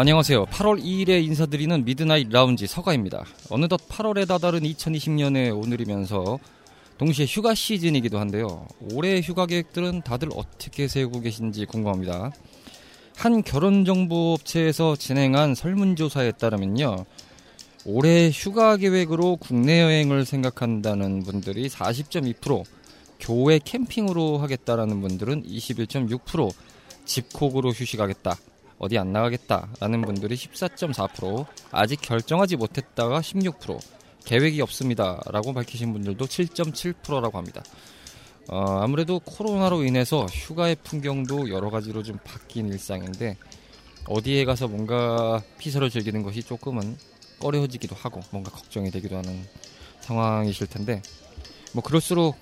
안녕하세요. 8월 2일에 인사드리는 미드나잇 라운지 서가입니다. 어느덧 8월에 다다른 2020년의 오늘이면서 동시에 휴가 시즌이기도 한데요. 올해 휴가 계획들은 다들 어떻게 세우고 계신지 궁금합니다. 한 결혼정보업체에서 진행한 설문조사에 따르면요. 올해 휴가 계획으로 국내 여행을 생각한다는 분들이 40.2%, 교외 캠핑으로 하겠다라는 분들은 21.6%, 집콕으로 휴식하겠다, 어디 안 나가겠다라는 분들이 14.4%, 아직 결정하지 못했다가 16%, 계획이 없습니다라고 밝히신 분들도 7.7%라고 합니다. 어, 아무래도 코로나로 인해서 휴가의 풍경도 여러 가지로 좀 바뀐 일상인데 어디에 가서 뭔가 피서를 즐기는 것이 조금은 꺼려지기도 하고 뭔가 걱정이 되기도 하는 상황이실 텐데 뭐 그럴수록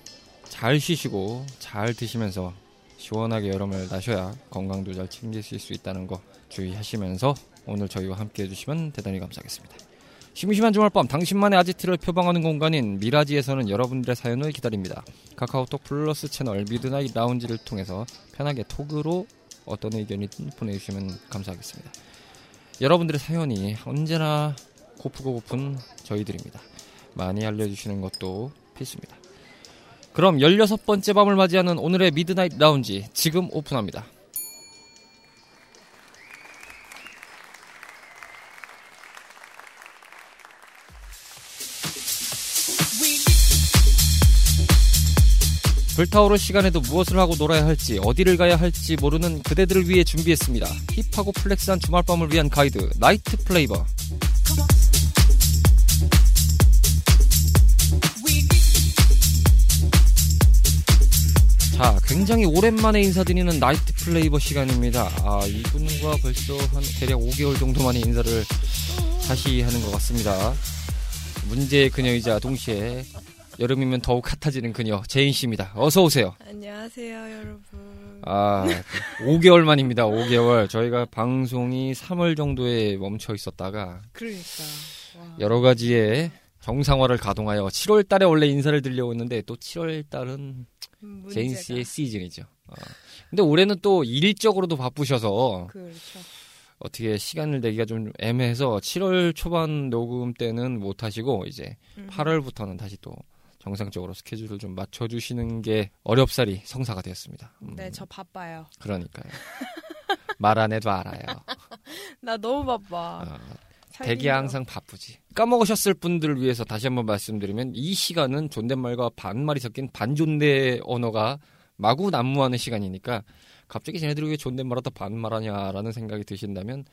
잘 쉬시고 잘 드시면서 시원하게 여름을 나셔야 건강도 잘 챙기실 수 있다는 거 주의하시면서 오늘 저희와 함께 해주시면 대단히 감사하겠습니다. 심심한 주말 밤 당신만의 아지트를 표방하는 공간인 미라지에서는 여러분들의 사연을 기다립니다. 카카오톡 플러스 채널 미드나잇 라운지를 통해서 편하게 톡으로 어떤 의견이든 보내주시면 감사하겠습니다. 여러분들의 사연이 언제나 고프고 고픈 저희들입니다. 많이 알려주시는 것도 필수입니다. 그럼 16번째 밤을 맞이하는 오늘의 미드나잇 라운지 지금 오픈합니다. 불타오를 시간에도 무엇을 하고 놀아야 할지 어디를 가야 할지 모르는 그대들을 위해 준비했습니다. hip하고 flex한 주말밤을 위한 가이드 Night Flavor. 굉장히 오랜만에 인사드리는 Night Flavor 시간입니다. 아, 이분과 벌써 한 대략 5개월 정도 만에 인사를 다시 하는 것 같습니다. 문제의 그녀이자 동시에 여름이면 더욱 hot해지는 그녀 제인 씨입니다. 어서 오세요. 안녕하세요, 여러분. 아, 5개월 만입니다. 5개월. 저희가 방송이 3월 정도에 멈춰 있었다가 그러니까 와. 여러 가지의 정상화를 가동하여 7월 달에 원래 인사를 드리려고 했는데 또 7월 달은 문제가. 제인 씨의 시즌이죠. 어. 근데 올해는 또 일적으로도 바쁘셔서 그렇죠. 어떻게 시간을 내기가 좀 애매해서 7월 초반 녹음 때는 못 하시고 이제 음. 8월부터는 다시 또 정상적으로 스케줄을 좀 맞춰주시는 게 어렵사리 성사가 되었습니다. 음, 네, 저 바빠요. 그러니까요. 말 안 해도 알아요. 나 너무 바빠. 어. 대개 항상 바쁘지. 까먹으셨을 분들을 위해서 다시 한번 말씀드리면 이 시간은 존댓말과 반말이 섞인 반존대 언어가 마구 난무하는 시간이니까 갑자기 쟤네들이 왜 존댓말하다 반말하냐라는 생각이 드신다면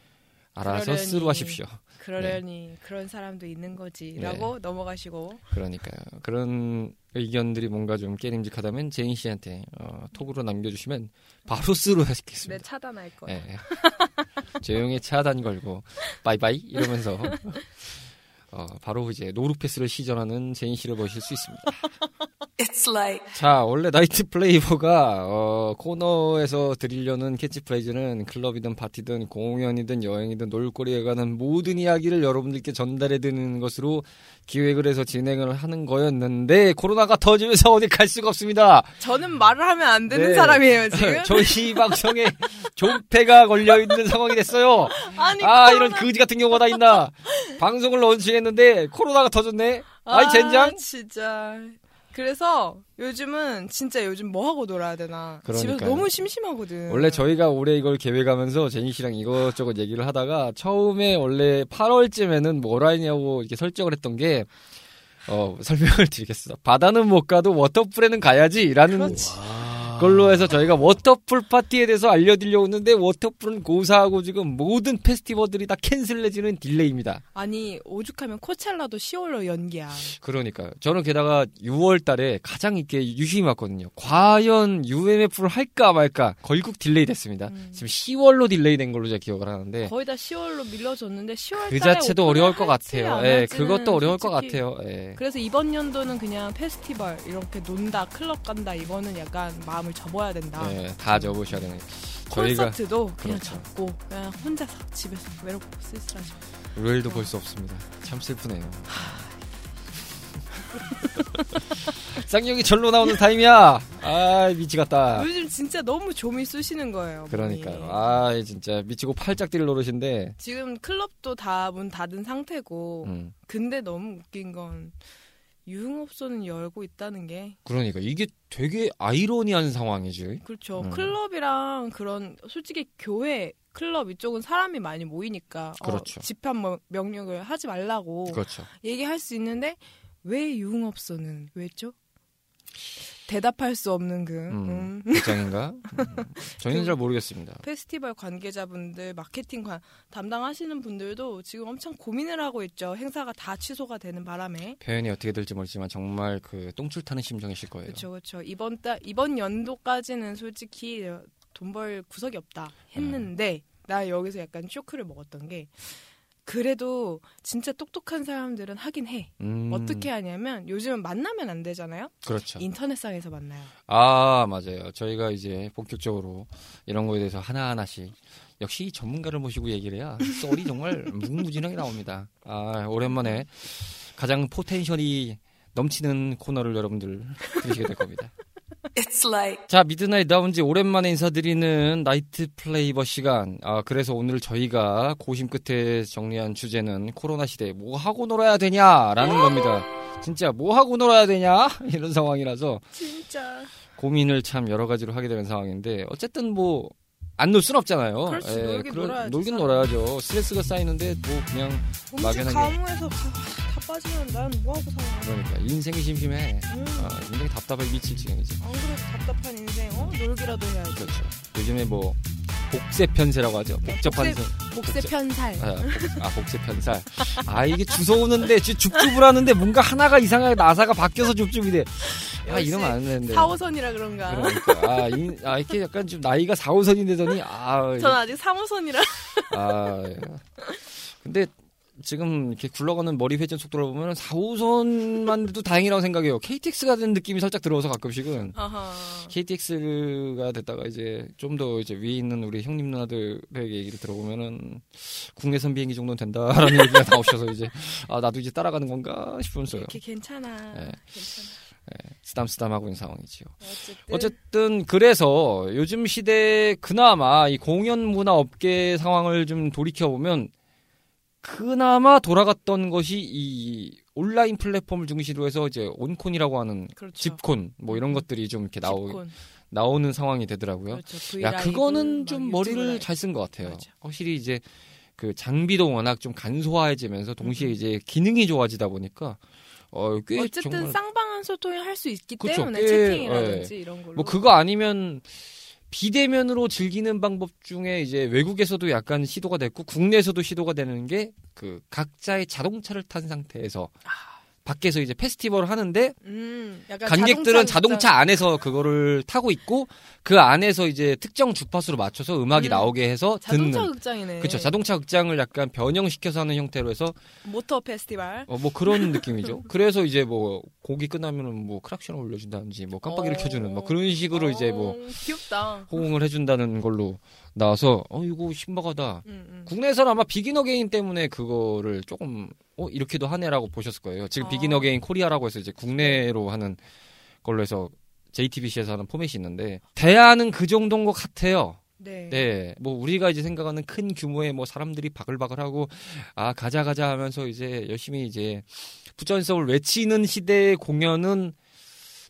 알아서 그러려니. through하십시오. 그러려니 그런 사람도 있는 거지라고 넘어가시고 그러니까요. 그런 의견들이 뭔가 좀 깨림직하다면 제인 씨한테 어, 톡으로 남겨주시면 바로 내 through하시겠습니다. 차단할 거야. 예. 조용히 차단 걸고 바이바이 이러면서 어, 바로 이제 no look pass를 시전하는 제인 씨를 보실 수 있습니다. It's like 자, 원래 나이트 플레이버가 어, 코너에서 드리려는 캐치프레이즈는 클럽이든 파티든 공연이든 여행이든 놀거리에 관한 모든 이야기를 여러분들께 전달해 드리는 것으로 기획을 해서 진행을 하는 거였는데 코로나가 터지면서 어디 갈 수가 없습니다. 저는 말을 하면 안 되는 네. 사람이에요 지금. 저희 방송에 존폐가 걸려 있는 상황이 됐어요. 아니 아, 코로나- 이런 거지 같은 경우가 다 있나. 방송을 launching했 는데 코로나가 터졌네. 아이 젠장. 진짜. 그래서 요즘은 진짜 요즘 뭐 하고 놀아야 되나 집에서 그러니까요. 너무 심심하거든. 원래 저희가 올해 이걸 계획하면서 제인 씨랑 이것저것 얘기를 하다가 처음에 원래 8월쯤에는 뭘 하냐고 이렇게 설정을 했던 게 어, 설명을 드리겠어. 바다는 못 가도 water pool에는 가야지라는 그렇지. 그걸로 해서 저희가 water pool 파티에 대해서 알려드리려고 했는데 water pool은 고사하고 지금 모든 페스티벌들이 다 cancel해지는 delay입니다. 아니 오죽하면 Coachella도 10월로 연기야. 그러니까요. 저는 게다가 6월 달에 가장 이렇게 유심히 봤거든요. 과연 UMF를 할까 말까 결국 delay 됐습니다. 음. 지금 10월로 delay 된 걸로 제가 기억을 하는데 거의 다 10월로 밀려졌는데 10월 그 자체도 어려울 것 같아요. 안 예, 그것도 어려울 것 같아요. 예. 그래서 이번 연도는 그냥 페스티벌 이렇게 논다 클럽 간다 이거는 약간 마음 을 접어야 된다. 예, 다 접으셔야 되는. 저희가 콘서트도 그냥 그렇죠. 접고 그냥 혼자서 집에서 외롭고 쓸쓸하죠. 루엘도 볼 수 없습니다. 참 슬프네요. 쌍욕이 절로 나오는 타임이야. 아 미치겠다. 요즘 진짜 너무 좀이 쑤시는 거예요. 그러니까요. 아 진짜 미치고 팔짝 뛸 노릇인데. 지금 클럽도 다 문 닫은 상태고 음, 근데 너무 웃긴 건 유흥업소는 열고 있다는 게 그러니까 이게 되게 아이러니한 상황이지. 그렇죠. 음. 클럽이랑 그런 솔직히 교회 클럽 이쪽은 사람이 많이 모이니까 어, 그렇죠. 집합 뭐- 명령을 하지 말라고 그렇죠. 얘기할 수 있는데 왜 유흥업소는 왜죠? 대답할 수 없는 그 음. 음. 입장인가? 음, 저희는 그- 잘 모르겠습니다. 페스티벌 관계자분들, 마케팅 관- 담당하시는 분들도 지금 엄청 고민을 하고 있죠. 행사가 다 취소가 되는 바람에. 표현이 어떻게 될지 모르지만 정말 그 똥줄 타는 심정이실 거예요. 그렇죠, 그렇죠. 이번 달 이번 연도까지는 솔직히 돈 벌 구석이 없다 했는데 나 여기서 약간 쇼크를 먹었던 게 그래도 진짜 똑똑한 사람들은 하긴 해. 음, 어떻게 하냐면 요즘은 만나면 안 되잖아요. 그렇죠. 인터넷상에서 만나요. 아 맞아요. 저희가 이제 본격적으로 이런 거에 대해서 하나 하나씩 역시 전문가를 모시고 얘기를 해야 썰이 정말 무궁무진하게 나옵니다. 아 오랜만에 가장 potential이 넘치는 코너를 여러분들 들으시게 될 겁니다. It's like 자, Midnight Lounge 오랜만에 인사드리는 Night Flavor 시간. 아, 그래서 오늘 저희가 고심 끝에 정리한 주제는 코로나 시대에 뭐 하고 놀아야 되냐라는 겁니다. 진짜 뭐 하고 놀아야 되냐? 이런 상황이라서 진짜. 고민을 참 여러 가지로 하게 되는 상황인데 어쨌든 뭐 안 놀 순 없잖아요. 예, 그렇지, 놀긴 놀아야지, 놀긴. 놀아야죠. 스트레스가 쌓이는데 뭐 그냥 막연하게. 다 빠지면 난 뭐 하고 살아? 그러니까 인생이 심심해. 음. 아, 인생이 답답해 미칠 지경이지. 안 그래도 답답한 인생, 어? 놀기라도 해야지. 그렇죠. 요즘에 뭐 복세 편세라고 하죠. 복잡한 복세- 세- 복세 편살. 아, 복, 아, 복세 편살. 아, 이게 주워오는데, 주- 줍줍을 하는데, 뭔가 하나가 이상하게 나사가 바뀌어서 줍줍이 돼. 아, 역시 이러면 안 되는데. 4호선이라 그런가. 그러니까. 아, 이, 아, 이렇게 약간 좀 나이가 4호선이 되더니, 아, 전 아직 3호선이라. 아. 예. 근데, 지금 이렇게 굴러가는 머리 회전 속도를 보면 4호선만 돼도 다행이라고 생각해요. KTX가 된 느낌이 살짝 들어서 가끔씩은. 아하. KTX가 됐다가 이제 좀 더 이제 위에 있는 우리 형님 누나들의 얘기를 들어보면은 국내선 비행기 정도는 된다라는 얘기가 나오셔서 이제 아 나도 이제 따라가는 건가 싶으면서요. 이렇게 괜찮아. 네. 괜찮아. 쓰담쓰담하고 있는 상황이지요. 어쨌든. 어쨌든 그래서 요즘 시대에 그나마 이 공연 문화 업계 상황을 좀 돌이켜 보면 그나마 돌아갔던 것이 이 온라인 플랫폼을 중심으로 해서 이제 온콘이라고 하는 그렇죠. 집콘 뭐 이런 음. 것들이 좀 이렇게 나오. 나오는 상황이 되더라고요. 그렇죠. 야, 그거는 막좀 머리를. 잘 쓴 것 같아요. 맞아. 확실히 이제 그 장비도 워낙 좀 간소화해지면서 동시에 음. 이제 기능이 좋아지다 보니까 어, 꽤 어쨌든 정말 쌍방한 소통을 할 수 있기 그쵸, 때문에 꽤, 채팅이라든지 이런 걸로. 뭐 그거 아니면 비대면으로 즐기는 방법 중에 이제 외국에서도 약간 시도가 됐고 국내에서도 시도가 되는 게 그 각자의 자동차를 탄 상태에서 밖에서 이제 페스티벌을 하는데 음, 약간 관객들은 자동차 자동차 안에서 그거를 타고 있고 그 안에서 이제 특정 주파수로 맞춰서 음악이 음. 나오게 해서 자동차 듣는 극장이네. 그렇죠. 자동차 극장을 약간 변형시켜서 하는 형태로 해서 모터 페스티벌. 어, 뭐 그런 느낌이죠. 그래서 이제 뭐 곡이 끝나면은 뭐 크락션을 울려준다든지 뭐 깜빡이를 어. 켜주는 뭐 그런 식으로 이제 뭐 어, 귀엽다. 호응을 해준다는 걸로 나와서 어 이거 신박하다. 음, 음. 국내에서는 아마 Begin Again 때문에 그거를 조금 어 이렇게도 하네라고 보셨을 거예요. 지금 아. Begin Again Korea라고 해서 이제 국내로 하는 걸로 해서 JTBC에서 하는 포맷이 있는데 대안은 그 정도인 것 같아요. 네. 네, 뭐 우리가 이제 생각하는 큰 규모의 뭐 사람들이 바글바글하고 아 가자 가자 하면서 이제 열심히 이제 부전성을 외치는 시대의 공연은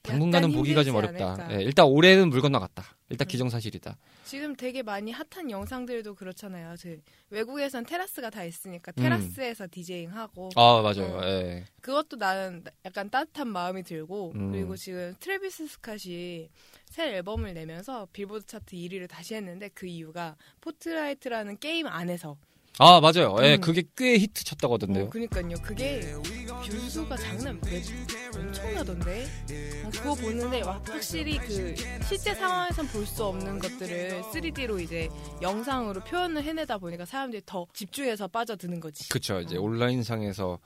당분간은 보기가 좀 어렵다. 예, 일단 올해는 물 건너갔다. 일단 음. 기정사실이다. 지금 되게 많이 핫한 영상들도 그렇잖아요. 저 외국에선 테라스가 다 있으니까 음. 테라스에서 디제잉 하고 아 맞아요. 어. 예. 그것도 나는 약간 따뜻한 마음이 들고 음. 그리고 지금 Travis Scott이 새 앨범을 내면서 빌보드 차트 1위를 다시 했는데 그 이유가 Fortnite라는 게임 안에서 아 맞아요. 예, 음. 그게 꽤 히트 쳤다고 하던데요. 어, 그니까요. 그게 view수가 장난 몇 엄청나던데. 어, 그거 보는데 와, 확실히 그 실제 상황에선 볼 수 없는 것들을 3D로 이제 영상으로 표현을 해내다 보니까 사람들이 더 집중해서 빠져드는 거지. 그쵸. 이제 어. 온라인 상에서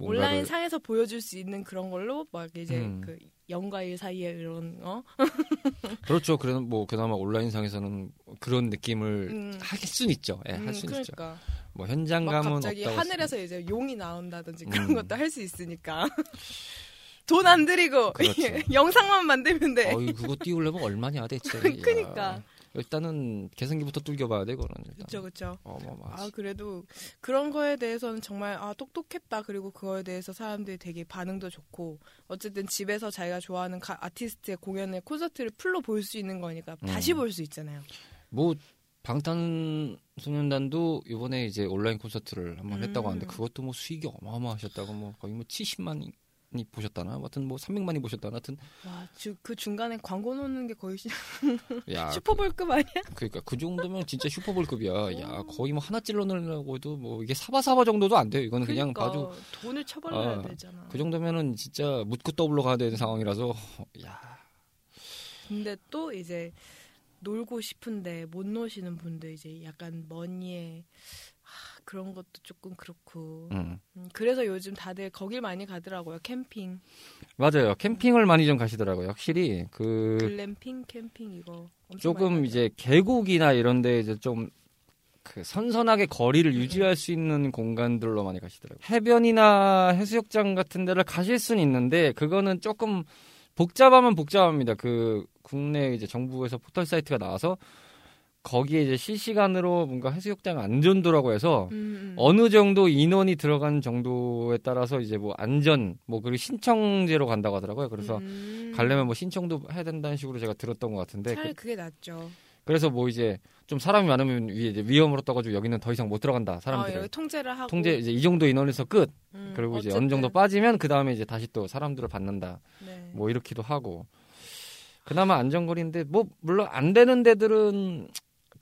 온라인 상에서 보여줄 수 있는 그런 걸로 막 이제 음. 그 영과 일 사이에 이런 어 그렇죠. 그래 뭐 그나마 온라인 상에서는 그런 느낌을 음. 할 수는 있죠. 예, 음, 할 수는 있죠. 그러니까 뭐막 현장감은 갑자기 하늘에서 이제 용이 나온다든지 그런 음. 것도 할 수 있으니까 돈 안 들이고 그렇죠. 영상만 만들면 돼. 어이 그거 띄우려면 얼마냐 대체. 그니까. 야, 일단은 계산기부터 뚫겨봐야 일단. 그렇죠, 그렇죠. 아 그래도 그런 거에 대해서는 정말 아 똑똑했다 그리고 그거에 대해서 사람들이 되게 반응도 좋고 어쨌든 집에서 자기가 좋아하는 가- 아티스트의 공연을 콘서트를 풀로 볼 수 있는 거니까 다시 음. 볼수 있잖아요. 뭐 방탄소년단도 이번에 이제 온라인 콘서트를 한번 음. 했다고 하는데 그것도 뭐 수익이 어마어마하셨다고 뭐 거의 뭐 70만이 보셨다나, 하여튼 뭐 300만이 보셨다나, 하여튼 와, 주- 그 중간에 광고 넣는 게 거의 시- 야 Super Bowl급 아니야? 그러니까 그 정도면 진짜 Super Bowl급이야. 어. 야 거의 뭐 하나 찔러 넣으려고 해도 뭐 이게 사바사바 정도도 안 돼요. 이거는 그냥 그러니까 봐도 돈을 처발라야 아, 되잖아. 그 정도면은 진짜 묻고 더블로 가야 되는 상황이라서 야 근데 또 이제 놀고 싶은데 못 노시는 분들 이제 약간 money에 하, 그런 것도 조금 그렇고 음. 음, 그래서 요즘 다들 거길 많이 가더라고요 캠핑 맞아요. 캠핑을 많이 좀 가시더라고요. 확실히 그 글램핑 캠핑 이거 조금 이제 계곡이나 이런데 이제 좀그 선선하게 거리를 유지할 수 있는 공간들로 많이 가시더라고요. 해변이나 해수욕장 같은 데를 가실 수는 있는데 그거는 조금 복잡하면 복잡합니다. 그 국내 이제 정부에서 포털 사이트가 나와서 거기에 이제 실시간으로 뭔가 해수욕장 안전도라고 해서 음, 음. 어느 정도 인원이 들어간 정도에 따라서 이제 뭐 안전 뭐 그리고 신청제로 간다고 하더라고요. 그래서 음. 가려면 뭐 신청도 해야 된다는 식으로 제가 들었던 것 같은데 차라리 그, 그게 낫죠. 래서 뭐 이제 좀 사람이 많으면 위에 이제 위험으로 떠가지고 여기는 더 이상 못 들어간다 아, 사람들 여기 통제를 하고 통제 이제 이 정도 인원에서 끝 음, 그리고 이제 어쨌든. 어느 정도 빠지면 그 다음에 이제 다시 또 사람들을 받는다 네. 뭐 이렇기도 하고 그나마 안전거리인데 뭐 물론 안 되는 데들은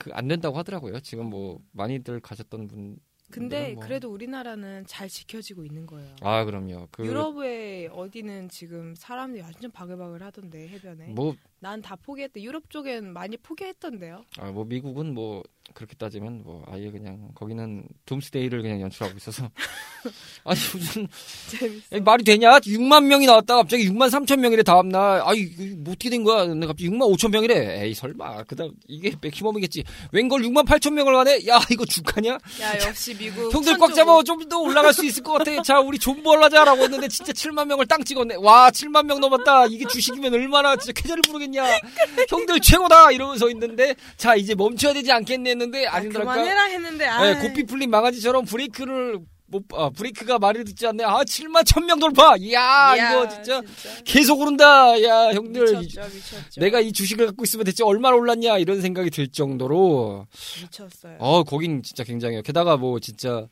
그 안 된다고 하더라고요 지금 뭐 많이들 가셨던 분 근데 뭐. 그래도 우리나라는 잘 지켜지고 있는 거예요. 아 그럼요 그 유럽의 어디는 지금 사람들이 완전 바글바글 하던데 해변에. 뭐, 난 다 포기했대. 유럽 쪽엔 많이 포기했던데요. 아, 뭐 미국은 뭐 그렇게 따지면 뭐 아예 그냥 거기는 둠스데이를 그냥 연출하고 있어서 아니 무슨 재밌어. 에이, 말이 되냐? 6만 명이 나왔다 갑자기 6만 3천 명이래 다음 날 아이 이거 뭐 어떻게 된 거야? 근데 갑자기 6만 5천 명이래 에이 설마 그다음 이게 맥시멈이겠지 웬걸 6만 8천 명을 가네? 야 이거 죽하냐? 야 역시 미국. 형들 꽉 잡아 좀 더 올라갈 수 있을 것 같아 자 우리 존버 하자라고 했는데 진짜 7만 명을 땅 찍었네 와 7만 명 넘었다 이게 주식이면 얼마나 진짜 쾌재를 부르겠냐 형들 최고다 이러면서 있는데 자 이제 멈춰야 되지 않겠네 했는데 아니더랄까 그만해라 했는데 아. 네, 고삐 풀린 망아지처럼 브레이크를 못, 아, 브레이크가 말을 듣지 않네. 아, 7만 1000명 돌파! 이야, 이거 진짜 계속 오른다! 야, 형들. 미쳤죠, 미쳤죠. 내가 이 주식을 갖고 있으면 대체 얼마나 올랐냐? 이런 생각이 들 정도로. 미쳤어요. 어, 거긴 진짜 굉장해요. 게다가 뭐 진짜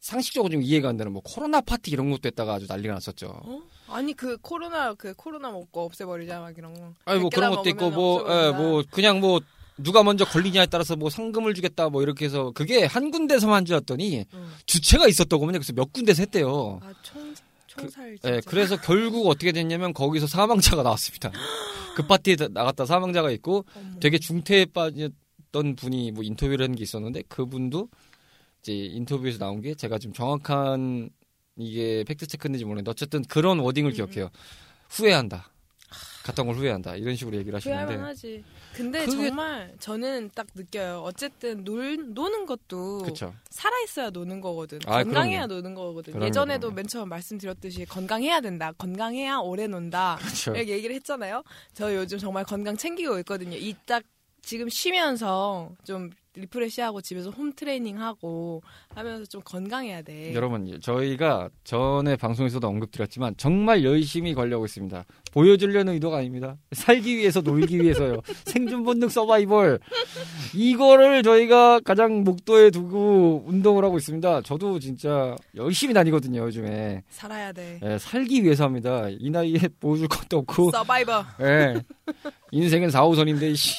상식적으로 좀 이해가 안 되는 뭐 코로나 파티 이런 것도 했다가 아주 난리가 났었죠. 어? 아니 그 코로나 그 코로나 먹고 없애버리자 막 이런 거. 아니, 뭐 그런 것도 있고, 먹으면 뭐, 예. 뭐, 그냥 뭐, 누가 먼저 걸리냐에 따라서 뭐 상금을 주겠다 뭐 이렇게 해서 그게 한 군데서만 한줄 알았더니 응. 주체가 있었더군요. 그래서 몇 군데서 했대요. 아, 총 총살 진짜. 예, 그래서 결국 어떻게 됐냐면 거기서 사망자가 나왔습니다. 그 파티에 다- 나갔다 사망자가 있고 어머. 되게 중태에 빠졌던 분이 뭐 인터뷰를 하는 게 있었는데 그분도 이제 인터뷰에서 나온 게 제가 좀 정확한 이게 팩트 체크인지 모르겠는데 어쨌든 그런 워딩을 음. 기억해요. 후회한다. 갔던 걸 후회한다. 이런 식으로 얘기를 하시는데 후회할만하지. 근데 그게- 정말 저는 딱 느껴요. 어쨌든 놀 노는 것도 그렇죠. 살아 있어야 노는 거거든. 아, 건강해야 그럼요. 노는 거거든. 그럼요, 예전에도 그럼요. 맨 처음 말씀드렸듯이 건강해야 된다. 건강해야 오래 논다. 그렇죠. 이렇게 얘기를 했잖아요. 저 요즘 정말 건강 챙기고 있거든요. 이 딱 지금 쉬면서 좀 리프레시하고 집에서 홈 트레이닝하고 하면서 좀 건강해야 돼. 여러분 저희가 전에 방송에서도 언급드렸지만 정말 열심히 걸려고 있습니다. 보여주려는 의도가 아닙니다. 살기 위해서 놀기 위해서요. 생존 본능 서바이벌 이거를 저희가 가장 목도에 두고 운동을 하고 있습니다. 저도 진짜 열심히 다니거든요 요즘에 살아야 돼. 예, 살기 위해서 합니다. 이 나이에 보여줄 것도 없고 서바이버. 예, 인생은 4호선인데 씨,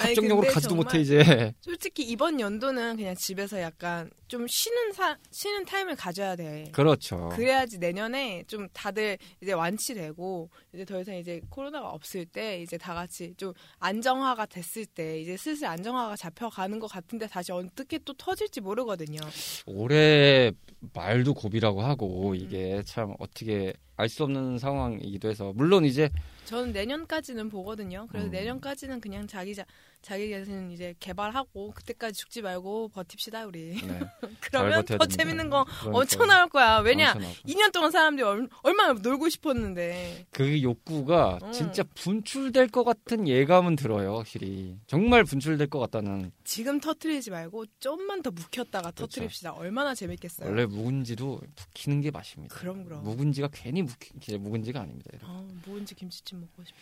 합정역으로 가지도 못해 이제 솔직히 이번 연도는 그냥 집에서 약간 좀 쉬는 사, 쉬는 타임을 가져야 돼. 그렇죠. 그래야지 내년에 좀 다들 이제 완치되고 이제 더 이상 이제 코로나가 없을 때 이제 다 같이 좀 안정화가 됐을 때 이제 슬슬 안정화가 잡혀가는 것 같은데 다시 어떻게 또 터질지 모르거든요. 올해 말도 고비라고 하고 이게 참 어떻게 알수 없는 상황이기도 해서 물론 이제 저는 내년까지는 보거든요. 그래서 음. 내년까지는 그냥 자기 자 자기 자신 이제 개발하고 그때까지 죽지 말고 버팁시다 우리. 네, 그러면 더 됩니다. 재밌는 거 그러니까요. 엄청 나올 거야. 왜냐? 엄청 나올 거예요. 2년 동안 사람들이 얼, 얼마나 놀고 싶었는데. 그 욕구가 음. 진짜 분출될 것 같은 예감은 들어요, 확실히. 정말 분출될 것 같다는. 지금 터트리지 말고 좀만 더 묵혔다가 그렇죠. 터트립시다. 얼마나 재밌겠어요. 원래 묵은지도 묵히는 게 맛입니다. 그럼 그럼. 묵은지가 괜히 묵히, 묵은지가 아닙니다. 어, 뭐인지 김치찜 먹고 싶다.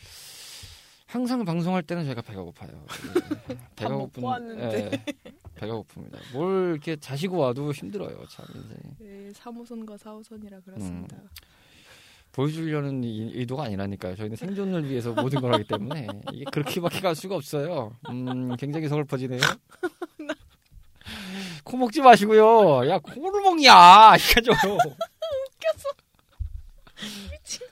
항상 방송할 때는 제가 배가 고파요. 예. 배가 고픈. 예, 배가 고픕니다. 뭘 이렇게 자시고 와도 힘들어요, 참 인생이. 네, 3호선과 4호선이라 그렇습니다. 음. 보여주려는 이- 의도가 아니라니까요. 저희는 생존을 위해서 모든 걸 하기 때문에 이게 그렇게밖에 갈 수가 없어요. 음, 굉장히 서글퍼지네요. 코 먹지 마시고요. 야, 코를 먹냐? 이까죠. 웃겼어. 미친.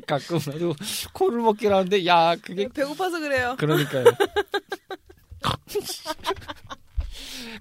가끔 나도 코를 먹긴 하는데, 야, 그게 배고파서 그래요. 그러니까요.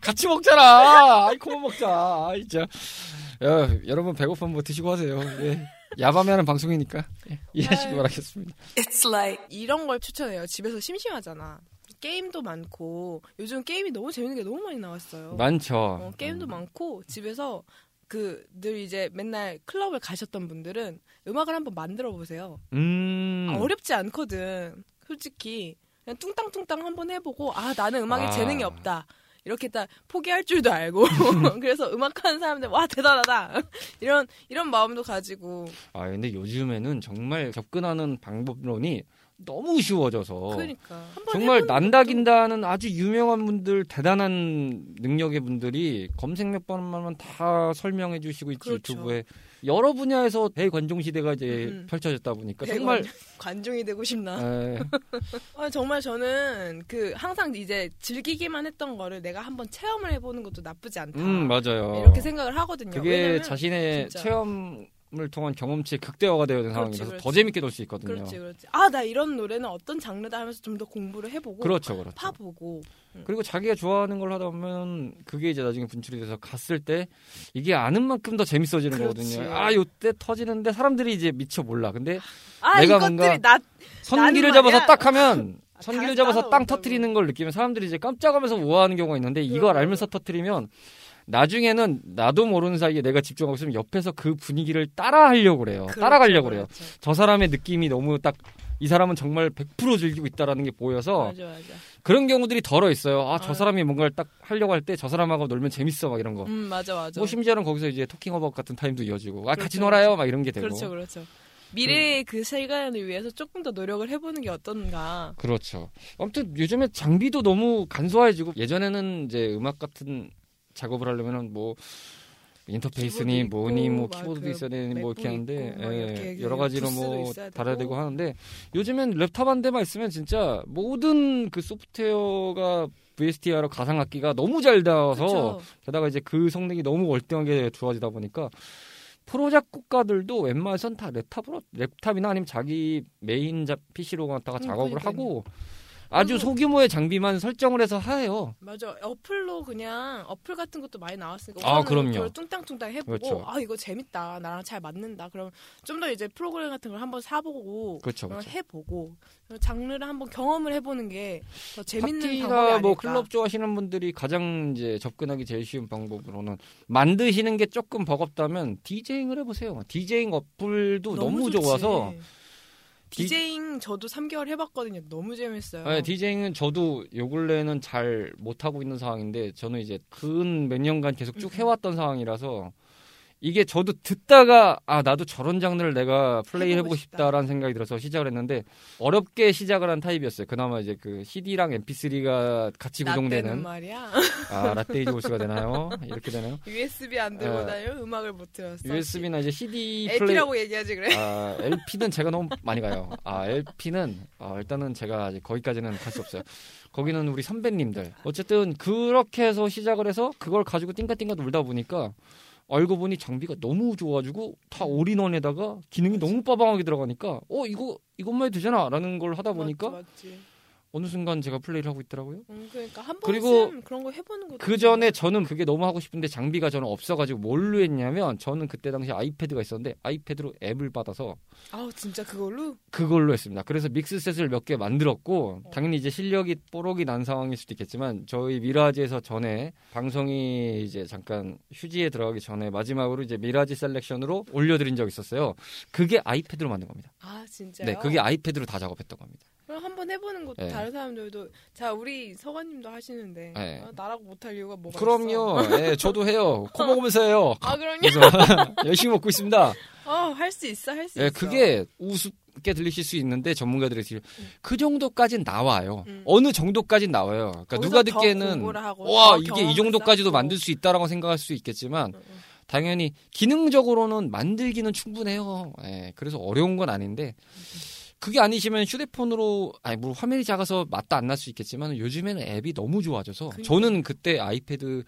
같이 먹잖아. 아이, 코만 먹자. 아, 진짜. 야, 여러분 배고프면 뭐 드시고 하세요. 예. 야밤에 하는 방송이니까 예, 이해하시기 아유. 바라겠습니다. It's like 이런 걸 추천해요. 집에서 심심하잖아. 게임도 많고 요즘 게임이 너무 재밌는 게 너무 많이 나왔어요. 많죠. 어, 게임도 많고 집에서 그 늘 이제 맨날 클럽을 가셨던 분들은 음악을 한번 만들어 보세요. 음. 아, 어렵지 않거든. 솔직히 그냥 뚱땅뚱땅 한번 해보고 아 나는 음악에 아. 재능이 없다. 이렇게 딱 포기할 줄도 알고 그래서 음악하는 사람들 와 대단하다 이런 이런 마음도 가지고 아, 근데 요즘에는 정말 접근하는 방법론이 너무 쉬워져서 그러니까 정말 난다긴다는 아주 유명한 분들 대단한 능력의 분들이 검색 몇 번만 다 설명해 주시고 있지 그렇죠. 유튜브에 여러 분야에서 대관종 시대가 이제 음. 펼쳐졌다 보니까 정말 관종이 되고 싶나 에, 아, 정말 저는 그 항상 이제 즐기기만 했던 거를 내가 한번 체험을 해보는 것도 나쁘지 않다 음 맞아요. 이렇게 생각을 하거든요 그게 자신의 진짜. 체험 을 통한 경험치의 극대화가 되어야 되는 그렇지, 상황이라서 더 그렇지. 재밌게 놀 수 있거든요. 그렇지 그렇지 아 나 이런 노래는 어떤 장르다 하면서 좀 더 공부를 해보고 그렇죠, 그렇죠. 파보고 그리고 자기가 좋아하는 걸 하다 보면 그게 이제 나중에 분출이 돼서 갔을 때 이게 아는 만큼 더 재밌어지는 그렇지. 거거든요. 아, 요때 터지는데 사람들이 이제 미쳐 몰라. 근데 아 내가 이것들이 뭔가 나 선기를 나는 잡아서 말이야. 딱 하면 아, 선기를 다 잡아서 땅. 터트리는 걸 느끼면 사람들이 이제 깜짝하면서 우아하는 경우가 있는데 이걸. 알면서 터트리면 나중에는 나도 모르는 사이에 내가 집중하고 있으면 옆에서 그 분위기를 따라 하려고 그래요. 그렇죠, 따라가려고 그래요. 그렇죠. 저 사람의 느낌이 너무 딱 이 사람은 정말 100% 즐기고 있다라는 게 보여서 맞아 맞아 그런 경우들이 더러 있어요. 아, 저 아. 사람이 뭔가를 딱 하려고 할 때 저 사람하고 놀면 재밌어 막 이런 거. 음 맞아 맞아 뭐 심지어는 거기서 이제 talking about 같은 타임도 이어지고 아 같이 그렇죠, 놀아요 막 이런 게 되고. 그렇죠 그렇죠 미래의 그 시간을 위해서 조금 더 노력을 해보는 게 어떤가 그렇죠. 아무튼 요즘에 장비도 너무 간소해지고 예전에는 이제 음악 같은 작업을 하려면은 뭐 인터페이스니 키보드 뭐니 있고, 뭐막 키보드도 그 있어야 되니 뭐 이렇게 하는데 예, 여러 가지로 뭐 달아야 되고. 하는데 요즘엔 랩탑 한 대만 있으면 진짜 모든 그 소프트웨어가 VST로 가상악기가 너무 잘 나와서 게다가 이제 그 성능이 너무 월등하게 좋아지다 보니까 프로 작곡가들도 웬만해선 다 랩탑으로 랩탑이나 아니면 자기 메인 자, PC로 갖다가 음, 작업을 그러니까요. 하고 아주 소규모의 장비만 설정을 해서 해요. 맞아 어플로 그냥 어플 같은 것도 많이 나왔으니까 아, 그럼요. 뚱땅뚱땅 해보고 그렇죠. 아 이거 재밌다 나랑 잘 맞는다 그럼 좀 더 이제 프로그램 같은 걸 한번 사보고 그렇죠, 어, 그렇죠. 해보고 장르를 한번 경험을 해보는 게 더 재밌는 방법이 파티가 아닐까 뭐 클럽 좋아하시는 분들이 가장 이제 접근하기 제일 쉬운 방법으로는 만드시는 게 조금 버겁다면 디제잉을 해보세요. 디제잉 어플도 너무, 좋지. 좋아서 디제잉 저도 3개월 해봤거든요. 너무 재밌어요. 네, 디제잉은 저도 요 근래는 잘 못하고 있는 상황인데 저는 이제 근 몇 년간 계속 쭉 음. 해왔던 상황이라서 이게 저도 듣다가 아 나도 저런 장르를 내가 플레이 해보고 해보고 싶다. 싶다라는 생각이 들어서 시작을 했는데 어렵게 시작을 한 타입이었어요. 그나마 이제 그 CD랑 MP3가 같이 구동되는 말이야. 아 라떼 is horse가 되나요? 이렇게 되나요? USB 안 들고 어. 다녀 음악을 못 들었어. USB나 이제 CD 플레이 LP라고 얘기하지 그래. 아, LP는 제가 너무 많이 가요. 아, LP는 아, 일단은 제가 아직 거기까지는 갈 수 없어요. 거기는 우리 선배님들. 어쨌든 그렇게 해서 시작을 해서 그걸 가지고 띵까띵까 놀다 보니까 알고 보니 장비가 너무 좋아가지고 다 all-in-one에다가 기능이 너무 빠방하게 들어가니까 어 이거 이것만 해도 되잖아라는 걸 하다 보니까 맞지, 맞지. 어느 순간 제가 플레이를 하고 있더라고요. 음, 그러니까 한 번쯤 그런 거 해보는 것도 그 전에 저는 그게 너무 하고 싶은데 장비가 저는 없어가지고 뭘로 했냐면 저는 그때 당시 아이패드가 있었는데 아이패드로 앱을 받아서 아우 진짜 그걸로 그걸로 했습니다. 그래서 믹스셋을 몇 개 만들었고 어. 당연히 이제 실력이 뽀록이 난 상황일 수도 있겠지만 저희 미라지에서 전에 방송이 이제 잠깐 휴지에 들어가기 전에 마지막으로 이제 미라지 selection으로 올려드린 적이 있었어요. 그게 아이패드로 만든 겁니다. 아 진짜요? 네, 그게 아이패드로 다 작업했던 겁니다. 그럼 한번 해보는 것도 네. 다른 사람들도 자 우리 서관님도 하시는데 네. 아, 나라고 못할 이유가 뭐가 있어? 그럼요. 네, 저도 해요. 코 먹으면서 해요. 아 그럼요. 열심히 먹고 있습니다. 어할 수 있어 할수 예, 있어. 그게 우습게 들리실 수 있는데 전문가들이 지금 음. 그 정도까진 나와요. 음. 어느 정도까진 나와요. 그러니까 누가 더 듣기에는 하고 와더 이게 이 정도까지도 쌓고. 만들 수 있다라고 생각할 수 있겠지만 응, 응. 당연히 기능적으로는 만들기는 충분해요. 예, 그래서 어려운 건 아닌데 그게 아니시면 휴대폰으로 아니 뭐 화면이 작아서 맛도 안 날 수 있겠지만 요즘에는 앱이 너무 좋아져서 그러니까. 저는 그때 아이패드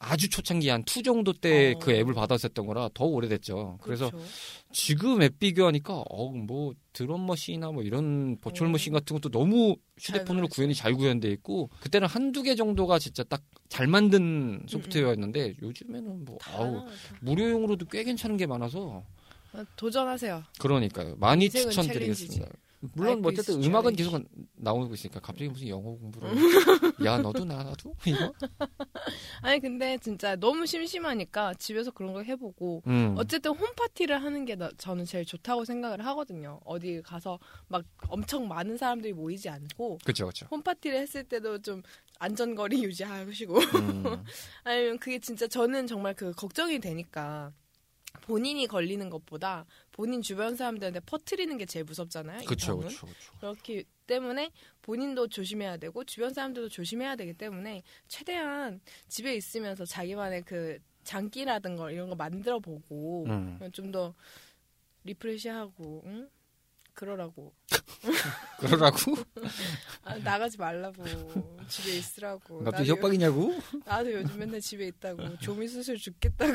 아주 초창기 한2 정도 때 어. 그 앱을 받았었던 거라 더 오래됐죠. 그래서 그렇죠. 지금 앱 비교하니까 어뭐 드럼 머신이나 뭐 이런 버추얼 어. 머신 같은 것도 너무 잘 휴대폰으로. 구현이 잘 구현돼 있고 그때는 한두 개 정도가 진짜 딱 잘 만든 소프트웨어였는데 요즘에는 뭐다 아우. 무료용으로도 꽤 괜찮은 게 많아서 아, 도전하세요. 그러니까요 많이 추천드리겠습니다. 물론 뭐 is 어쨌든 음악은. 계속 나오고 있으니까 갑자기 무슨 영어 공부를 야 너도 나 나도 이거 아니 근데 진짜 너무 심심하니까 집에서 그런 거 해보고 음. 어쨌든 홈 파티를 하는 게 나- 저는 제일 좋다고 생각을 하거든요. 어디 가서 막 엄청 많은 사람들이 모이지 않고 그렇죠 그렇죠 홈 파티를 했을 때도 좀 안전거리 유지하시고 음. 아니면 그게 진짜 저는 정말 그 걱정이 되니까 본인이 걸리는 것보다 본인 주변 사람들한테 퍼트리는 게 제일 무섭잖아요. 이 그렇죠. 그렇죠 그렇죠 그렇기 때문에 본인도 조심해야 되고 주변 사람들도 조심해야 되기 때문에 최대한 집에 있으면서 자기만의 그 장기라든가 이런 거 만들어 보고 음. 좀더 리프레시하고 응? 그러라고 그러라고 아, 나가지 말라고 집에 있으라고 나도 나도 요- 협박이냐고 나도 요즘 맨날 집에 있다고 조미 수술 죽겠다고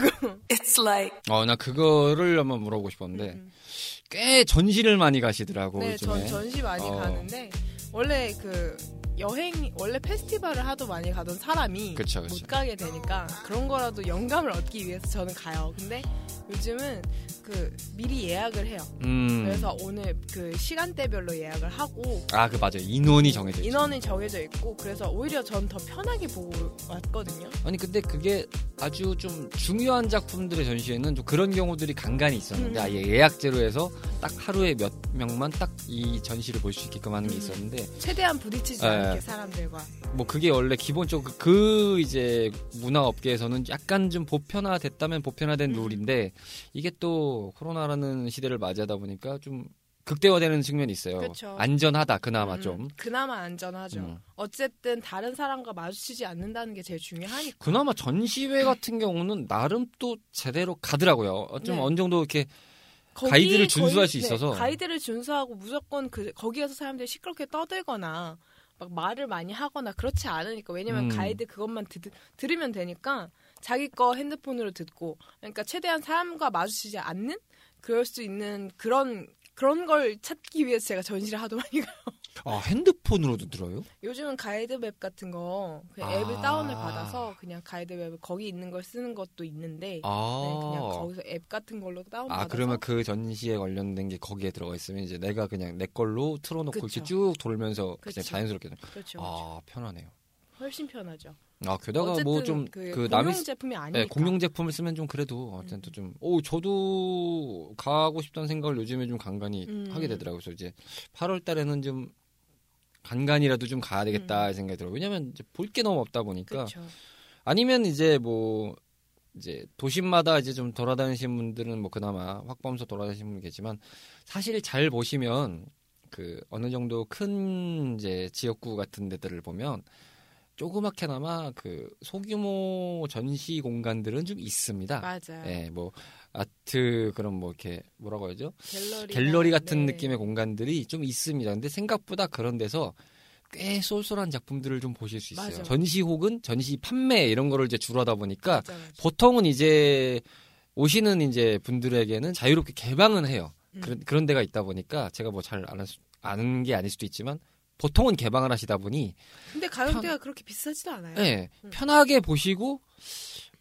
It's like 어 나 그거를 한번 물어보고 싶었는데 음. 꽤 전시를 많이 가시더라고 네, 전 요즘에. 전시 많이 어. 가는데 원래 그 여행 원래 페스티벌을 하도 많이 가던 사람이 그쵸, 그쵸. 못 가게 되니까 그런 거라도 영감을 얻기 위해서 저는 가요. 근데 요즘은 그 미리 예약을 해요. 음. 그래서 오늘 그 시간대별로 예약을 하고 아, 그 맞아요. 인원이 정해져 있죠. 인원이 정해져 있고 그래서 오히려 전 더 편하게 보고 왔거든요. 아니 근데 그게 아주 좀 중요한 작품들의 전시회는 좀 그런 경우들이 간간히 있었는데 음. 아예 예약제로 해서 딱 하루에 몇 명만 딱 이 전시를 볼 수 있게끔 하는 게 음. 있었는데 최대한 부딪히지 네. 않게 사람들과 뭐 그게 원래 기본적으로 그 이제 문화 업계에서는 약간 좀 보편화됐다면 보편화된 음. 룰인데 이게 또 코로나라는 시대를 맞이하다 보니까 좀 극대화되는 측면이 있어요. 그쵸. 안전하다 그나마 음, 좀. 그나마 안전하죠. 음. 어쨌든 다른 사람과 마주치지 않는다는 게 제일 중요하니까. 그나마 전시회 같은 경우는 나름 또 제대로 가더라고요. 어, 좀 네. 어느 정도 이렇게 거기 가이드를 준수할 거의- 수 네, 있어서. 가이드를 준수하고 무조건 그 거기에서 사람들이 시끄럽게 떠들거나 막 말을 많이 하거나 그렇지 않으니까 왜냐면 음. 가이드 그것만 드, 들으면 되니까 자기 거 핸드폰으로 듣고 그러니까 최대한 사람과 마주치지 않는 그럴 수 있는 그런 그런 걸 찾기 위해서 제가 전시를 하도 많이 가요. 아 핸드폰으로도 들어요? 요즘은 가이드 맵 같은 거그 아. 앱을 다운을 받아서 그냥 가이드 맵 거기 있는 걸 쓰는 것도 있는데 아. 네, 그냥 거기서 앱 같은 걸로 다운 아 그러면 그 전시에 관련된 게 거기에 들어가 있으면 이제 내가 그냥 내 걸로 틀어놓고 그쵸. 이렇게 쭉 돌면서 그냥 그쵸. 자연스럽게 그렇죠. 아 편하네요. 훨씬 편하죠. 아 게다가 뭐 좀 그, 그 남이 쓰- 제품이 아니니까. 네, 공용 제품을 쓰면 좀 그래도 어쨌든 좀, 오, 저도 가고 싶다는 생각을 요즘에 좀 간간히 음. 하게 되더라고요. 그래서 이제 8월 달에는 좀 간간이라도 좀 가야 되겠다 음. 생각이 들어요. 왜냐면 이제 볼 게 너무 없다 보니까. 그렇죠. 아니면 이제 뭐, 이제 도심마다 이제 좀 돌아다니시는 분들은 뭐 그나마 확보하면서 돌아다니시는 분 계지만 사실 잘 보시면 그 어느 정도 큰 이제 지역구 같은 데들을 보면 조그맣게나마 그 소규모 전시 공간들은 좀 있습니다. 맞아요. 예, 뭐 아트 그런 뭐 이렇게 뭐라고 하죠? 갤러리 갤러리 같은 느낌의 공간들이 좀 있습니다. 근데 생각보다 그런 데서 꽤 쏠쏠한 작품들을 좀 보실 수 있어요. 맞아. 전시 혹은 전시 판매 이런 거를 이제 주로 하다 보니까 맞아, 맞아. 보통은 이제 오시는 이제 분들에게는 자유롭게 개방은 해요. 음. 그런 그런 데가 있다 보니까 제가 뭐 잘 아는 수- 아는 게 아닐 수도 있지만 보통은 개방을 하시다 보니 근데 가격대가 그렇게 비싸지도 않아요. 예, 음. 편하게 보시고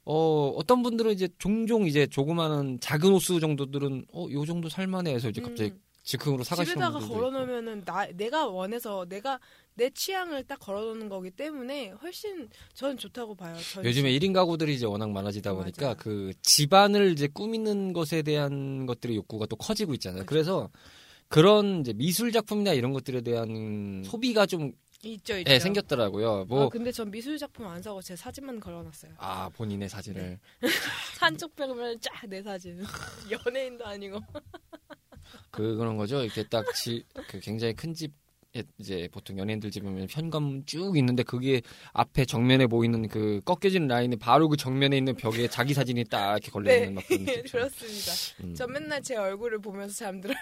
어 어떤 분들은 이제 종종 이제 조그마한 작은 호수 정도들은 어요 정도 살만해 해서 이제 갑자기 음, 즉흥으로 사가시는 집에다가. 걸어놓으면은 나 내가 원해서 내가 내 취향을 딱 걸어놓는 거기 때문에 훨씬 저는 좋다고 봐요. 전시. 요즘에 1인 가구들이 이제 워낙 많아지다 보니까 맞아. 그 집안을 이제 꾸미는 것에 대한 것들의 욕구가 또 커지고 있잖아요. 그쵸. 그래서 그런 이제 미술 작품이나 이런 것들에 대한 소비가 좀 있죠, 있죠. 예, 생겼더라고요. 뭐 아, 근데 전 미술 작품 안 사고 제 사진만 걸어놨어요. 아 본인의 사진을 한쪽 벽면 쫙 내 사진. 연예인도 아니고. 그 그런 거죠. 이렇게 딱그 굉장히 큰집 이제 보통 연예인들 집이면 현관 쭉 있는데 그게 앞에 정면에 보이는 그 꺾여진 라인에 바로 그 정면에 있는 벽에 자기 사진이 딱 이렇게 걸려 있는 막 그런. 네. 그렇습니다. 음. 전 맨날 제 얼굴을 보면서 잠들어요.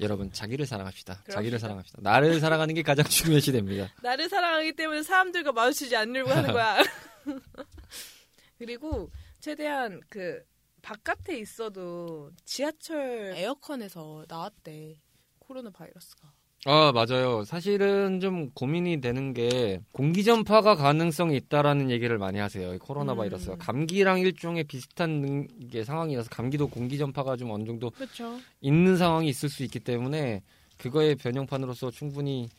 여러분 자기를 사랑합시다. 그럽시다. 자기를 사랑합시다. 나를 사랑하는 게 가장 중요시 됩니다. 나를 사랑하기 때문에 사람들과 마주치지 않으려고 하는 거야. 그리고 최대한 그 바깥에 있어도 지하철 에어컨에서 나왔대. 코로나 바이러스가. 아 맞아요. 사실은 좀 고민이 되는 게 공기 전파가 가능성이 있다라는 얘기를 많이 하세요. 이 코로나 음. 바이러스가 감기랑 일종의 비슷한 능- 게 상황이라서 감기도 공기 전파가 좀 어느 정도 그렇죠. 있는 상황이 있을 수 있기 때문에 그거의 변형판으로서 충분히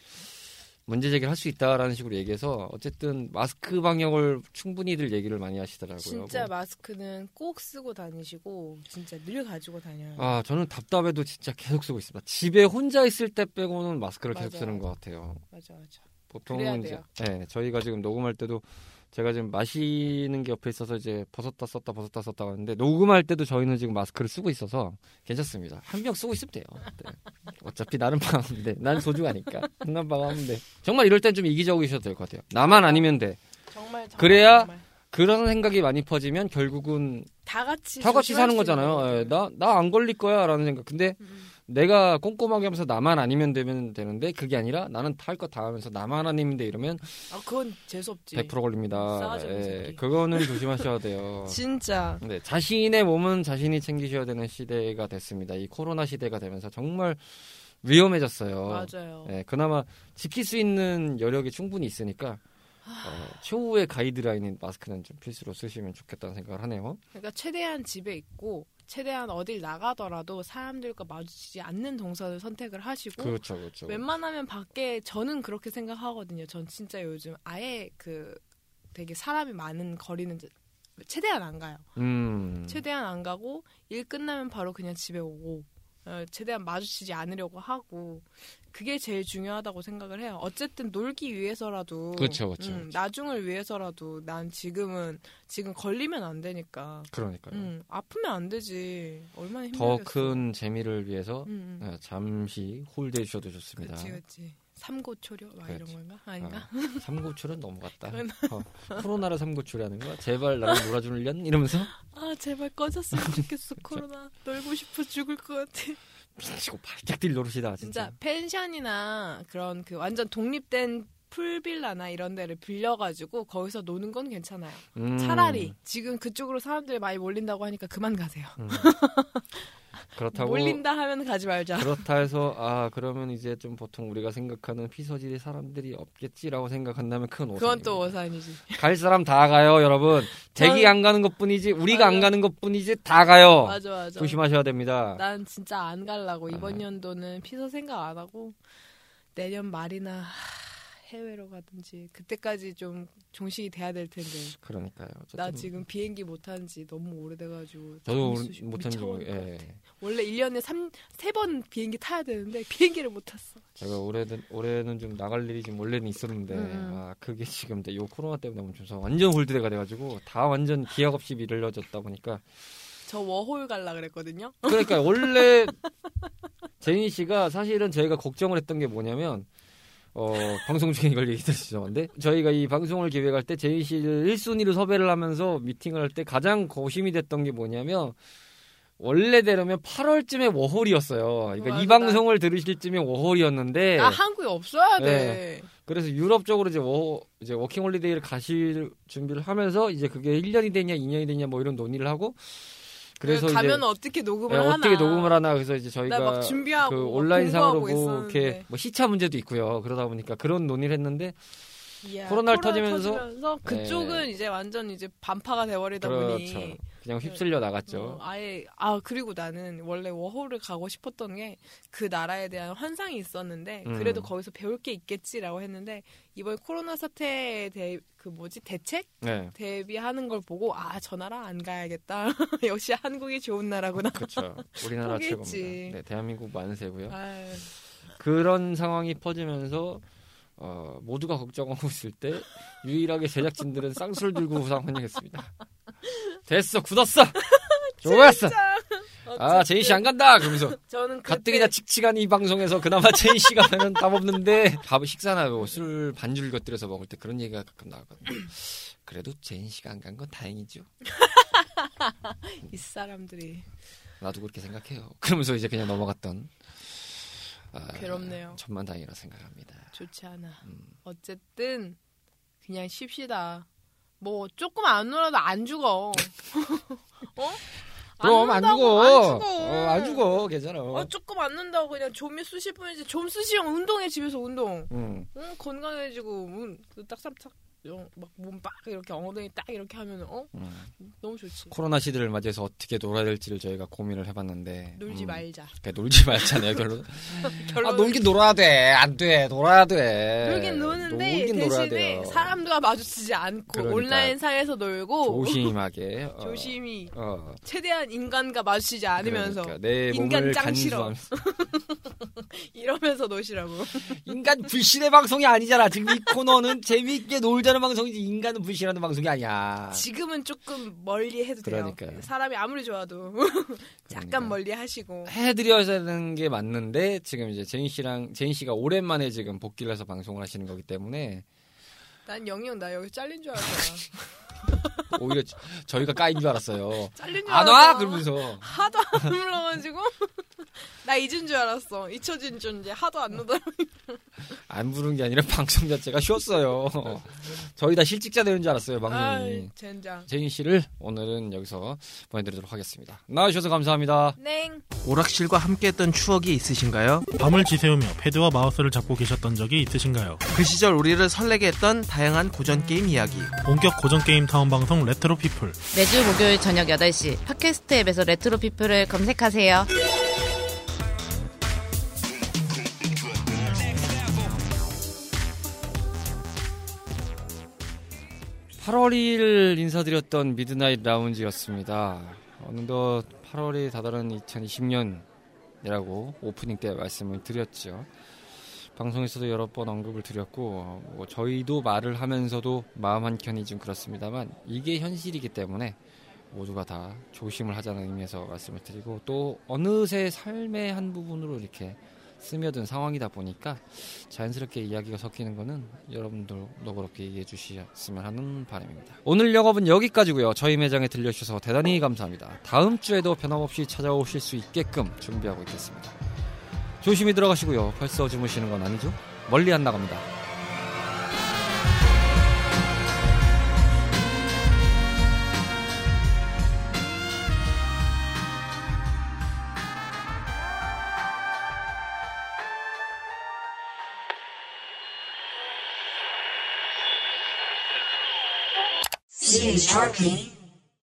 문제 제기를 할 수 있다라는 식으로 얘기해서 어쨌든 마스크 방역을 충분히들 얘기를 많이 하시더라고요. 진짜 뭐. 마스크는 꼭 쓰고 다니시고 진짜 늘 가지고 다녀요. 아 저는 답답해도 진짜 계속 쓰고 있습니다. 집에 혼자 있을 때 빼고는 마스크를 계속 맞아요. 쓰는 것 같아요. 맞아 맞아. 보통은 이제. 네, 저희가 지금 녹음할 때도 제가 지금 마시는 게 옆에 있어서 이제 벗었다 썼다 벗었다 썼다 하는데 녹음할 때도 저희는 지금 마스크를 쓰고 있어서 괜찮습니다. 한명 쓰고 있으면 돼요. 네. 어차피 나는 방하는데 난 소중하니까 난 방하면 돼. 정말 이럴 땐 좀 이기적이셔도 될 것 같아요. 나만 아니면 돼. 정말, 정말 그래야 정말. 그런 생각이 많이 퍼지면 결국은 다 같이 다 같이 사는 거잖아요. 거죠. 예, 나나 안 걸릴 거야라는 생각. 근데 음. 내가 꼼꼼하게 하면서 나만 아니면 되면 되는데 그게 아니라 나는 다할거다 하면서 나만 아니면 돼 이러면 아 그건 재수 없지. 100% 걸립니다. 예. 그거는 조심하셔야 돼요. 진짜. 네, 자신의 몸은 자신이 챙기셔야 되는 시대가 됐습니다. 이 코로나 시대가 되면서 정말 위험해졌어요. 맞아요. 예, 그나마 지킬 수 있는 여력이 충분히 있으니까 어, 최후의 가이드라인인 마스크는 좀 필수로 쓰시면 좋겠다는 생각을 하네요. 그러니까 최대한 집에 있고 최대한 어딜 나가더라도 사람들과 마주치지 않는 동선을 선택을 하시고 그렇죠, 그렇죠. 웬만하면 밖에 저는 그렇게 생각하거든요. 전 진짜 요즘 아예 그 되게 사람이 많은 거리는 최대한 안 가요. 음, 최대한 안 가고 일 끝나면 바로 그냥 집에 오고 어, 최대한 마주치지 않으려고 하고 그게 제일 중요하다고 생각을 해요. 어쨌든 놀기 위해서라도 그렇죠, 그렇죠, 음, 그렇죠. 나중을 위해서라도 난 지금은 지금 걸리면 안 되니까 그러니까요. 음, 아프면 안 되지 얼마나 힘들겠어. 더 큰 재미를 위해서 음, 음. 예, 잠시 홀드해 주셔도 좋습니다. 그렇지 그렇지. 삼고초려 막 이런 그렇지. 건가 아닌가? 어, 너무 같다. 그건- 어, 코로나를 삼고출하는 거야? 제발 나랑 놀아주려는 이러면서 아 제발 꺼졌으면 좋겠어 코로나 놀고 싶어 죽을 것 같아. 미치고 발짝 뛸 노릇이다 진짜 진짜. 펜션이나 그런 그 완전 독립된 풀빌라나 이런 데를 빌려가지고 거기서 노는 건 괜찮아요. 음, 차라리 지금 그쪽으로 사람들이 많이 몰린다고 하니까 그만 가세요. 음. 그렇다고 몰린다 하면 가지 말자. 그렇다 해서 아 그러면 이제 좀 보통 우리가 생각하는 피서지의 사람들이 없겠지라고 생각한다면 큰 오산. 그건 또 오산이지. 갈 사람 다 가요, 여러분. 저는- 안 가는 것뿐이지 우리가 맞아. 안 가는 것뿐이지 다 가요. 맞아 맞아. 조심하셔야 됩니다. 난 진짜 안 갈라고 이번 아. 연도는 피서 생각 안 하고 내년 말이나 하, 해외로 가든지 그때까지 좀 종식이 돼야 될 텐데 그러니까요. 나 지금 비행기 못 탄 지 너무 오래돼가지고 저도 못 탄 지 것 예. 원래 1년에 3, 3번 비행기 타야 되는데 비행기를 못 탔어 제가 올해는 올해는 좀 나갈 일이 지금 원래는 있었는데 음. 아 그게 지금 요 코로나 때문에 멈춰서 완전 hold가 돼가지고 다 완전 기약 없이 미뤄졌다 보니까 저 워홀 갈라 그랬거든요 그러니까 원래 제인 씨가 사실은 저희가 걱정을 했던 게 뭐냐면 어 방송 중에 이걸 얘기 드리죠. 저희가 이 방송을 기획할 때 제인 씨를 1순위로 섭외를 하면서 미팅을 할 때 가장 고심이 됐던 게 뭐냐면 원래대로면 8월쯤에 워홀이었어요. 그러니까 이 맞아, 나- 방송을 들으실 쯤에 워홀이었는데 나 한국에 없어야 돼 네. 그래서 유럽 쪽으로 이제 워 이제 워킹 홀리데이를 가실 준비를 하면서 이제 그게 1년이 되냐 2년이 되냐 뭐 이런 논의를 하고 그래서 이제 가면 어떻게 녹음을 예, 하나 어떻게 녹음을 하나 그래서 이제 저희가 준비하고 그막 온라인상으로 뭐 이렇게. 뭐 시차 문제도 있고요. 그러다 보니까 그런 논의를 했는데 이야, 코로나를 코로나 터지면서 터지면서 그쪽은 이제 완전 이제 반파가 돼버리다 보니 그렇죠. 그냥 휩쓸려 나갔죠. 어, 아예 아 그리고 나는 원래 워홀을 가고 싶었던 게 그 나라에 대한 환상이 있었는데 음. 그래도 거기서 배울 게 있겠지라고 했는데 이번 코로나 사태에 대해 그 뭐지 대책 네. 대비하는 걸 보고 아 저 나라 안 가야겠다 역시 한국이 좋은 나라구나 그렇죠. 우리나라. 최고입니다. 네, 대한민국 만세고요. 아유, 그런 상황이 퍼지면서 어, 모두가 걱정하고 있을 때 유일하게 제작진들은 쌍수를 들고 우상 환영했습니다. 됐어, 굳었어. 좋았어. 아, 제인 씨안 간다. 그러면서 저는 가뜩이나 칙칙한 이 방송에서 그나마 제인 씨가 하면 답 없는데 밥 식사나 뭐 술 반주를 곁들여서 먹을 때 그런 얘기가 가끔 나거든요. 그래도 제인 씨가 안 간 건 다행이죠. 이 사람들이 나도 그렇게 생각해요. 그러면서 이제 그냥 넘어갔던 아, 괴롭네요. 천만다행이라 생각합니다. 좋지 않아. 음. 어쨌든 그냥 쉽시다. 뭐 조금 안 놀아도 안 죽어. 어? 그럼 안 논다고 죽어. 안 죽어. 어, 안 죽어. 괜찮아. 어, 조금 안 논다고 그냥 좀이 쑤실 뿐이지. 좀 쑤시면 운동해 집에서 운동. 응. 응, 건강해지고 응, 그 딱삼탁 막몸빡 이렇게 엉덩이 딱 이렇게 하면 어 응. 너무 좋지. 코로나 시대를 맞이해서 어떻게 놀아야 될지를 저희가 고민을 해봤는데 놀지 음, 말자. 그러니까 놀지 말잖아요 결론. 결론 아 놀긴 놀아야 돼. 안 돼. 놀아야 돼. 놀긴 노는데 놀긴 대신에. 사람들과 마주치지 않고 그러니까. 온라인 상에서 놀고 조심하게. 어, 조심히 어. 최대한 인간과 마주치지 않으면서 그러니까 내 인간 몸을 짱 싫어. 이러면서 노시라고. 인간 불신의 방송이 아니잖아. 지금 이 코너는 재미있게 놀자 는 방송이지 인간은 불신하는 방송이 아니야. 지금은 조금 멀리 해도 돼요. 그러니까요. 사람이 아무리 좋아도 잠깐 그러니까. 멀리 하시고. 해드려야 되는 게 맞는데 지금 이제 제인 씨랑 제인 씨가 오랜만에 지금 복귀를 해서 방송을 하시는 거기 때문에 난 영영 나 여기 잘린 줄 알았잖아. 오히려 저- 저희가 까인 줄 알았어요. 잘린 줄안 알았어. 와? 그러면서 하도 안 불러가지고 나 잊은 줄 알았어. 잊혀진 존재 하도 안 노더라. 안 부른 게 아니라 방송 자체가 쉬었어요. 저희 다 실직자 되는 줄 알았어요 방송이. 아이 젠장. 제인 씨를 오늘은 여기서 보내드리도록 하겠습니다. 나와주셔서 감사합니다. 냉. 오락실과 함께했던 추억이 있으신가요? 밤을 지새우며 패드와 마우스를 잡고 계셨던 적이 있으신가요? 그 시절 우리를 설레게 했던 다양한 고전 게임 이야기. 본격 고전 게임 타운 방송 레트로 피플. 매주 목요일 저녁 8시 팟캐스트 앱에서 레트로 피플을 검색하세요. 팔월 2일 인사드렸던 미드나잇 라운지였습니다. 어느덧 8월이 다다른 2020년이라고 오프닝 때 말씀을 드렸죠. 방송에서도 여러 번 언급을 드렸고 뭐 저희도 말을 하면서도 마음 한켠이 좀 그렇습니다만 이게 현실이기 때문에 모두가 다 조심을 하자는 의미에서 말씀을 드리고 또 어느새 삶의 한 부분으로 이렇게 스며든 상황이다 보니까 자연스럽게 이야기가 섞이는 거는 여러분들도 그렇게 이해해 주셨으면 하는 바람입니다. 오늘 영업은 여기까지고요. 저희 매장에 들려주셔서 대단히 감사합니다. 다음 주에도 변함없이 찾아오실 수 있게끔 준비하고 있겠습니다. 조심히 들어가시고요. 벌써 주무시는 건 아니죠? 멀리 안 나갑니다.